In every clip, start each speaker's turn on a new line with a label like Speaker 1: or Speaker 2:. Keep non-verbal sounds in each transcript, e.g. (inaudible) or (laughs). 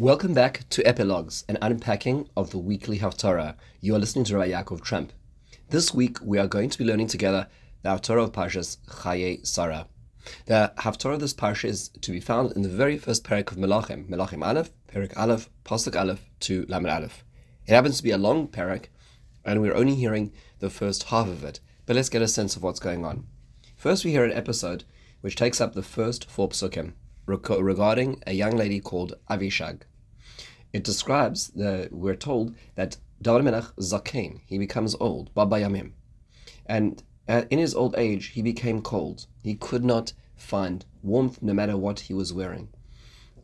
Speaker 1: Welcome back to Epilogues, an unpacking of the weekly Haftarah. You are listening to Rabbi Yaakov Trump. This week we are going to be learning together the Haftarah of Parshas Chaye Sarah. The Haftarah of this Parsha is to be found in the very first parak of Melachim, Melachim Aleph, Parak Aleph, Pasuk Aleph to Lamed Aleph. It happens to be a long parak, and we're only hearing the first half of it, but let's get a sense of what's going on. First we hear an episode which takes up the first four psukim regarding a young lady called Avishag. It describes the we're told that David Melech Zaken, he becomes old, Baba Yamim. And uh, in his old age, he became cold. He could not find warmth no matter what he was wearing.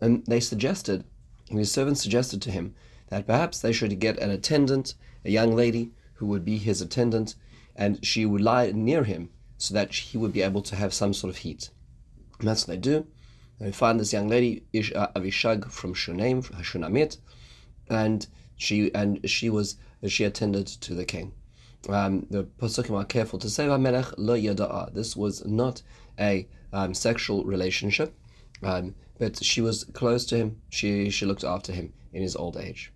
Speaker 1: And they suggested, his servants suggested to him that perhaps they should get an attendant, a young lady who would be his attendant, and she would lie near him so that he would be able to have some sort of heat. And that's what they do. They find this young lady, Ish uh, Avishag from Shunem, Shunamit, and she and she was she attended to the king. Um, the Pasukim are careful to say, Melech lo yada'a. This was not a um, sexual relationship, um, but she was close to him. She she looked after him in his old age.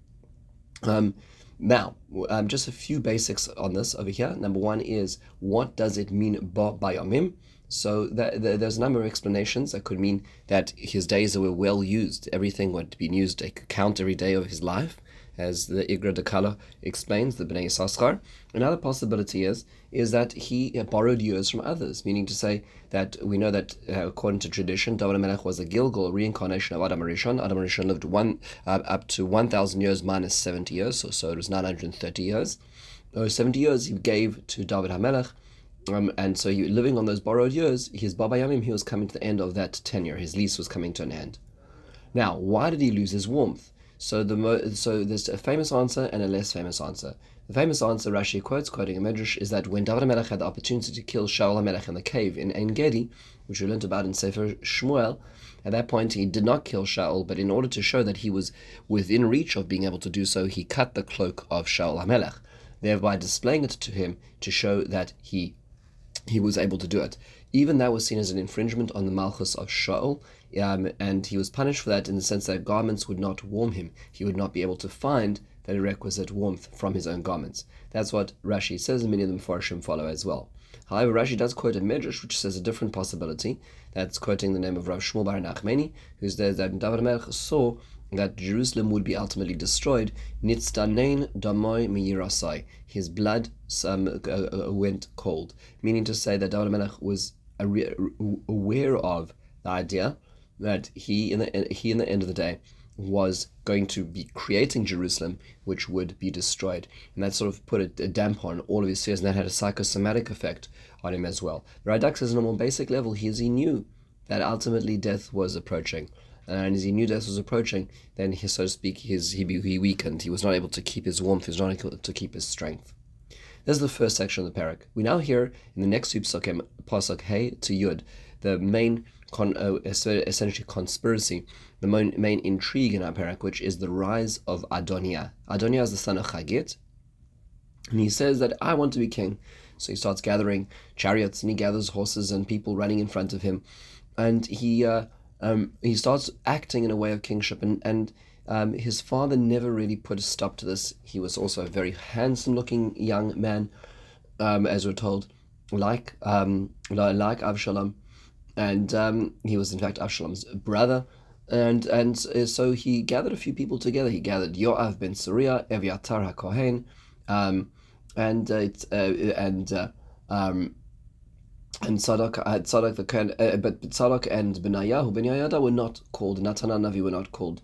Speaker 1: Um, now, um, just a few basics on this over here. Number one is what does it mean ba bayamim? So that, that, there's a number of explanations that could mean that his days were well used. Everything would be used. Could count every day of his life, as the Igra de Kala explains, the Bnei Yissaschar. Another possibility is is that he borrowed years from others, meaning to say that we know that uh, according to tradition, David Melech was a Gilgul reincarnation of Adam Rishon. Adam Rishon lived one uh, up to 1,000 years minus 70 years, so, so it was 930 years. Those 70 years he gave to David HaMelech um, and so he, living on those borrowed years, his Baba Yamim, he was coming to the end of that tenure. His lease was coming to an end. Now, why did he lose his warmth? So the so there's a famous answer and a less famous answer. The famous answer Rashi quotes, quoting a medrash, is that when David Melech had the opportunity to kill Shaul Melech in the cave in Ein Gedi, which we learned about in Sefer Shmuel, at that point he did not kill Shaul, but in order to show that he was within reach of being able to do so, he cut the cloak of Shaul Melech, thereby displaying it to him to show that he he was able to do it. Even that was seen as an infringement on the Malchus of Shaul, um, and he was punished for that in the sense that garments would not warm him. He would not be able to find that requisite warmth from his own garments. That's what Rashi says, and many of the Meforshim follow as well. However, Rashi does quote a midrash which says a different possibility. That's quoting the name of Rav Shmuel Bar Nachmani, who says that David Melech saw that Jerusalem would be ultimately destroyed. Nitzdanein damoy miyirasai. His blood um, uh, uh, went cold, meaning to say that David Melech was aware of the idea that he, in the he, in the end of the day, was going to be creating Jerusalem, which would be destroyed, and that sort of put a, a damper on all of his fears, and that had a psychosomatic effect on him as well. The Radak says, on a more basic level, he, he knew that ultimately death was approaching and as he knew death was approaching, then he, so to speak, his he, he weakened. He was not able to keep his warmth. He was not able to keep his strength. This is the first section of the parak. We now hear in the next two psukim, pasuk hey to yud, the main con, uh, essentially conspiracy, the main, main intrigue in our parak, which is the rise of Adonia. Adonia is the son of Chagit, and he says that I want to be king. So he starts gathering chariots and he gathers horses and people running in front of him, and he. Uh, um, he starts acting in a way of kingship, and and um, his father never really put a stop to this. He was also a very handsome-looking young man, um, as we're told, like um, like Avshalom, and um, he was in fact Avshalom's brother. And and so he gathered a few people together. He gathered Yoav ben Tzruya, Eviatar HaKohen, um, and uh, uh, and uh, um, and Tzadok had uh, Tzadok the Kohen, uh, but Tzadok and Benayahu, Benayahu were not called, Natan Navi were not called.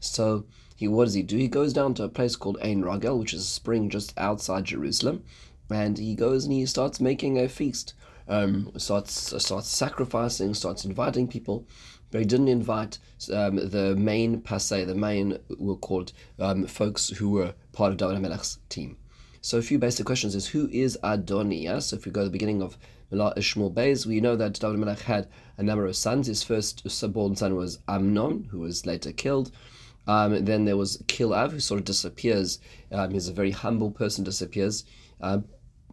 Speaker 1: So he what does he do? He goes down to a place called Ein Ragel, which is a spring just outside Jerusalem, and he goes and he starts making a feast. Um, starts starts sacrificing, starts inviting people, but he didn't invite um, the main passé, the main were called um, folks who were part of David Melech's team. So a few basic questions is who is Adoniah? So if we go to the beginning of Shmuel Beis. We know that David Melech had a number of sons. His first born son was Amnon, who was later killed. Um, then there was Kilav, who sort of disappears. Um, he's a very humble person, disappears um,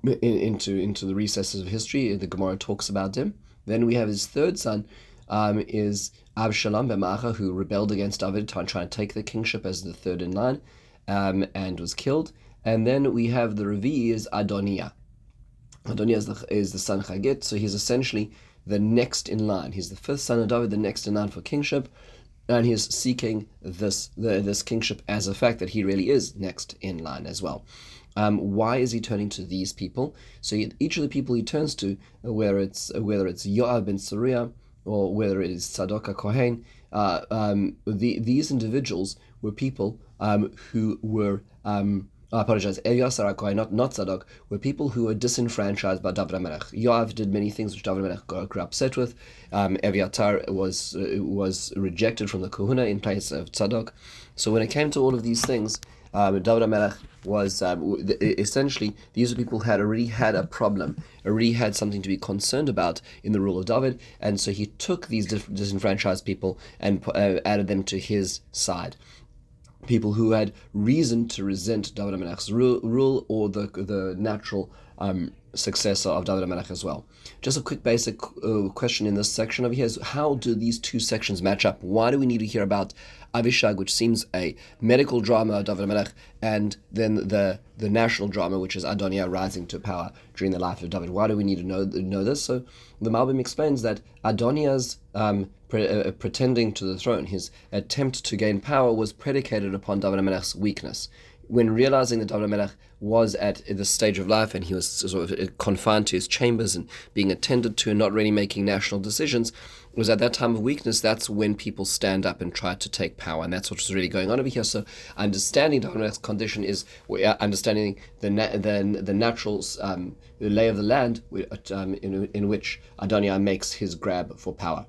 Speaker 1: in, into into the recesses of history. The Gemara talks about him. Then we have his third son, um, is Absalom ben who rebelled against David, trying to take the kingship as the third in line, um, and was killed. And then we have the Revi is Adoniah. Adoniah is the, is the son Chagit, so he's essentially the next in line. He's the fifth son of David, the next in line for kingship, and he's seeking this the, this kingship as a fact that he really is next in line as well. Um, why is he turning to these people? So each of the people he turns to, whether it's whether it's Yoav ben Tzruya or whether it is Tzadok Kohen, uh, um, the, these individuals were people um, who were um, I apologize, Eviasar HaKohen, not, not Tzadok, were people who were disenfranchised by David HaMelech. Yoav did many things which David HaMelech grew upset with. Um, Eviatar was, uh, was rejected from the Kohuna in place of Tzadok. So when it came to all of these things, um, David HaMelech was um, essentially these people had already had a problem, already had something to be concerned about in the rule of David, and so he took these disenfranchised people and uh, added them to his side people who had reason to resent David HaMelech's rule, or the the natural um, successor of David HaMelech as well. Just a quick basic uh, question in this section over here is how do these two sections match up? Why do we need to hear about Avishag, which seems a medical drama of David HaMelech, and then the the national drama, which is Adoniah rising to power during the life of David? Why do we need to know know this? So the Malbim explains that Adoniah's um, pre- uh, pretending to the throne, his attempt to gain power, was predicated upon David HaMelech's weakness when realizing that David Melech was at this stage of life and he was sort of uh, confined to his chambers and being attended to and not really making national decisions, was at that time of weakness, that's when people stand up and try to take power. And that's what was really going on over here. So understanding David Melech's condition is understanding the na- the, the natural um, lay of the land um, in, in which Adoniah makes his grab for power.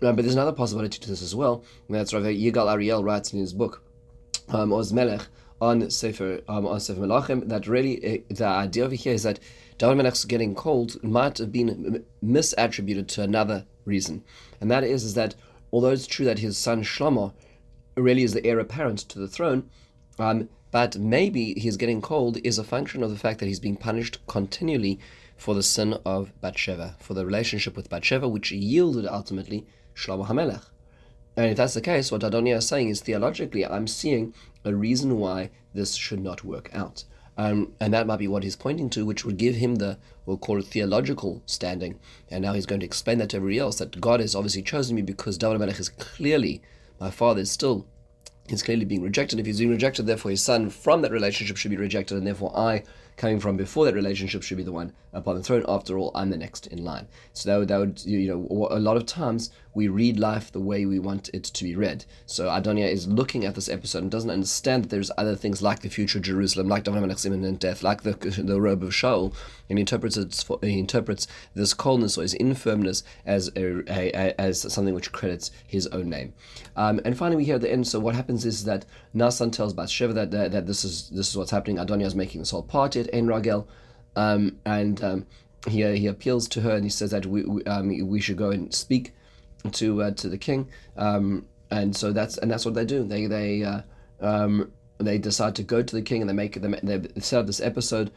Speaker 1: Uh, but there's another possibility to this as well. And that's Rav Yigal Ariel writes in his book, um, Oz Melech, on Sefer um, on Sefer Melachim that really uh, the idea over here is that David Melech's getting cold might have been misattributed to another reason, and that is is that although it's true that his son Shlomo really is the heir apparent to the throne, um, but maybe his getting cold is a function of the fact that he's being punished continually for the sin of Bathsheba, for the relationship with Bathsheba, which yielded ultimately Shlomo HaMelech. And if that's the case, what Adoniah is saying is theologically, I'm seeing a reason why this should not work out. Um, and that might be what he's pointing to, which would give him the, we'll call it theological standing. And now he's going to explain that to everybody else, that God has obviously chosen me because David Melech is clearly, my father is still, he's clearly being rejected. If he's being rejected, therefore his son from that relationship should be rejected, and therefore I coming from before that relationship should be the one upon the throne. After all, I'm the next in line. So that would, that would you know, a lot of times we read life the way we want it to be read. So Adoniah is looking at this episode and doesn't understand that there's other things like the future Jerusalem, like Melech's imminent death, like the, (laughs) the robe of Shaul, and he interprets it for, he interprets this coldness or his infirmness as a, a, a, as something which credits his own name. Um, and finally, we hear at the end. So what happens is that Nasan tells Bathsheba that, that that this is this is what's happening. Adoniah is making this whole party Ein Ragel, um, and um, he he appeals to her and he says that we we, um, we should go and speak to uh, to the king, um, and so that's and that's what they do. They they uh, um, they decide to go to the king and they make them they set up this episode.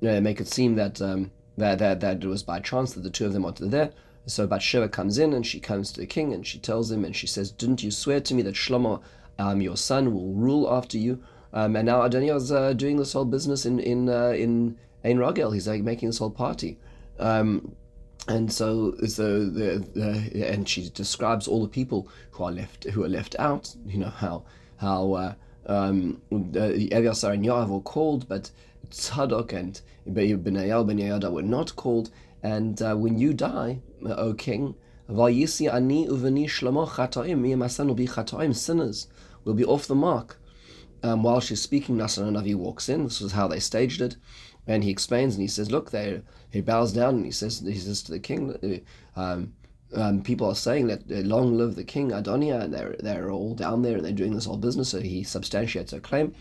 Speaker 1: They make it seem that um, that that that it was by chance that the two of them are there. So Bathsheba comes in and she comes to the king and she tells him and she says, "Didn't you swear to me that Shlomo, um, your son, will rule after you?" Um, and now Adoniah is uh, doing this whole business in in uh, in Ein Rogel. He's like making this whole party. Um, and so so the, the, and she describes all the people who are left who are left out you know how how uh, um, Eviasar and Yoav were called but Tzadok and Benael ben Yehoyada were not called and uh, when you die O king Vayisi ani uvani shlomo chatoim mi sinners will be off the mark um, while she's speaking Nasan Navi walks in this was how they staged it and he explains and he says, look, they he bows down and he says he says to the king, um, um, people are saying that uh, long live the king Adoniah, and they're they're all down there and they're doing this whole business. So he substantiates her claim,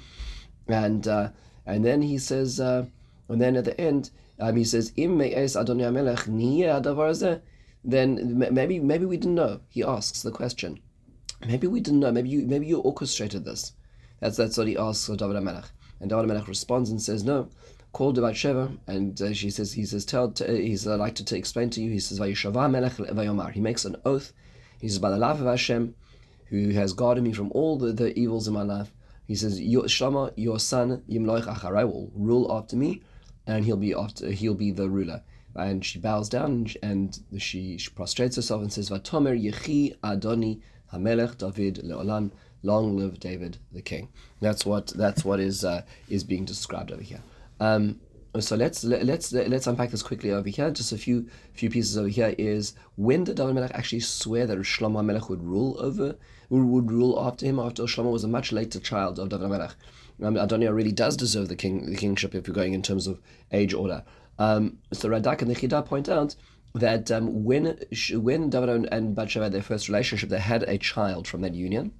Speaker 1: and uh, and then he says, uh, and then at the end um, he says, Im me'es Adoniah Melech then maybe maybe we didn't know. He asks the question. Maybe we didn't know. Maybe you maybe you orchestrated this. That's that's what he asks of David Melech. And David Melech responds and says, No, called about Sheva, and uh, she says, he says, tell, t- he's uh, like to, to explain to you. He says, Vayishava melech vayomar. He makes an oath, He says, By the life of Hashem, who has guarded me from all the, the evils in my life, he says, your, Shlomo, your son, Yimloich Acharai, will rule after me, and he'll be after he'll be the ruler. And she bows down and she, she prostrates herself and says, Vatomer Yechi Adoni Hamelech David Leolam. Long live David the king. That's what that's what is uh, is being described over here. Um, so let's let, let's let's unpack this quickly over here. Just a few few pieces over here is when did David Melech actually swear that Shlomo Melech would rule over would rule after him? After Shlomo was a much later child of David Melech. Um, Adoniah really does deserve the king the kingship if you're going in terms of age order. Um, so Radak and the Chida point out that um, when when David and Bathsheba had their first relationship, they had a child from that union,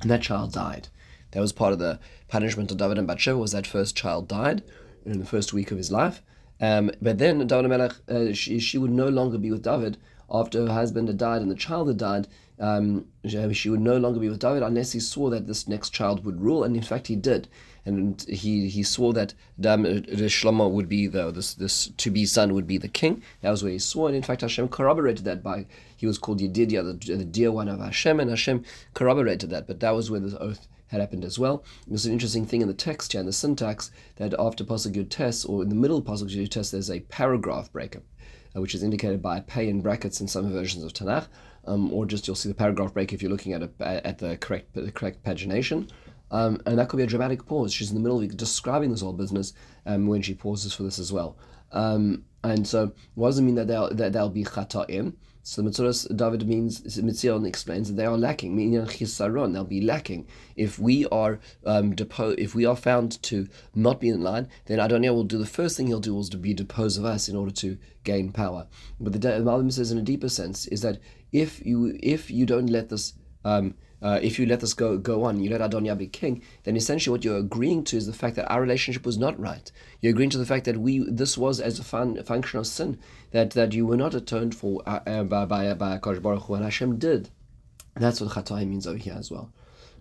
Speaker 1: and that child died. That was part of the punishment of David and Bathsheba was that first child died in the first week of his life. Um, but then David Melech, uh, she, she would no longer be with David after her husband had died and the child had died. Um, she would no longer be with David unless he swore that this next child would rule, and in fact he did. And he, he swore that um, Shlomo would be the this this to be son would be the king. That was where he swore, and in fact Hashem corroborated that by he was called Yedidia, the, the dear one of Hashem, and Hashem corroborated that. But that was where the oath had happened as well. There's an interesting thing in the text here, in the syntax, that after Pasuk Yud or in the middle of Pasuk Yud there's a paragraph breakup, uh, which is indicated by a pay in brackets in some versions of Tanakh, um, or just you'll see the paragraph break if you're looking at, a, at the correct the correct pagination. Um, and that could be a dramatic pause. She's in the middle of describing this whole business um, when she pauses for this as well. Um, and so, what does it mean that they'll, that they'll be chata'im? So the Metzudas David means Mitzion explains that they are lacking, meaning chisaron. They'll be lacking if we are um, depo- if we are found to not be in line. Then Adoniah will do the first thing he'll do is to be depose of us in order to gain power. But the Malbim says in a deeper sense is that if you if you don't let this um, uh, if you let this go go on, you let Adoniah be king, then essentially what you're agreeing to is the fact that our relationship was not right. You're agreeing to the fact that we this was as a fun, function of sin that that you were not atoned for uh, uh, by by by Akash Baruch Hu, and Hashem did. That's what Chatai means over here as well.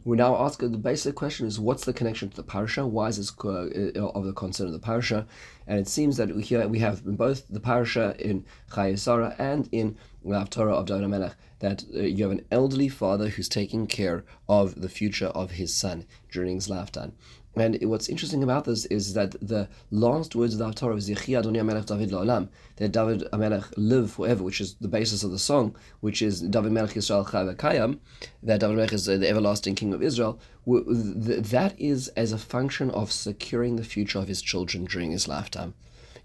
Speaker 1: We now ask the basic question is what's the connection to the parasha? Why is this uh, of the concern of the parasha? And it seems that here we have both the parasha in Chayei Sarah and in the Torah of David Melech that uh, you have an elderly father who's taking care of the future of his son during his lifetime. And what's interesting about this is that the last words of the Torah is Yechi Adonai Melech David La'olam, that David Melech live forever, which is the basis of the song, which is David Melech Yisrael Kayam, that David Melech is the everlasting King of Israel. That is as a function of securing the future of his children during his lifetime.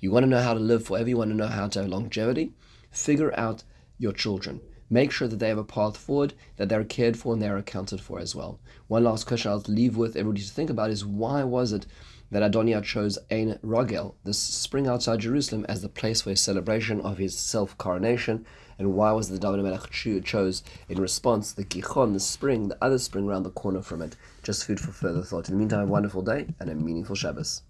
Speaker 1: You want to know how to live forever, you want to know how to have longevity, figure out your children make sure that they have a path forward, that they're cared for and they're accounted for as well. One last question I'll leave with everybody to think about is why was it that Adoniah chose Ein Rogel, this spring outside Jerusalem, as the place for his celebration of his self coronation? And why was the David Melech chose in response the Gichon, the spring, the other spring around the corner from it? Just food for further thought. In the meantime, a wonderful day and a meaningful Shabbos.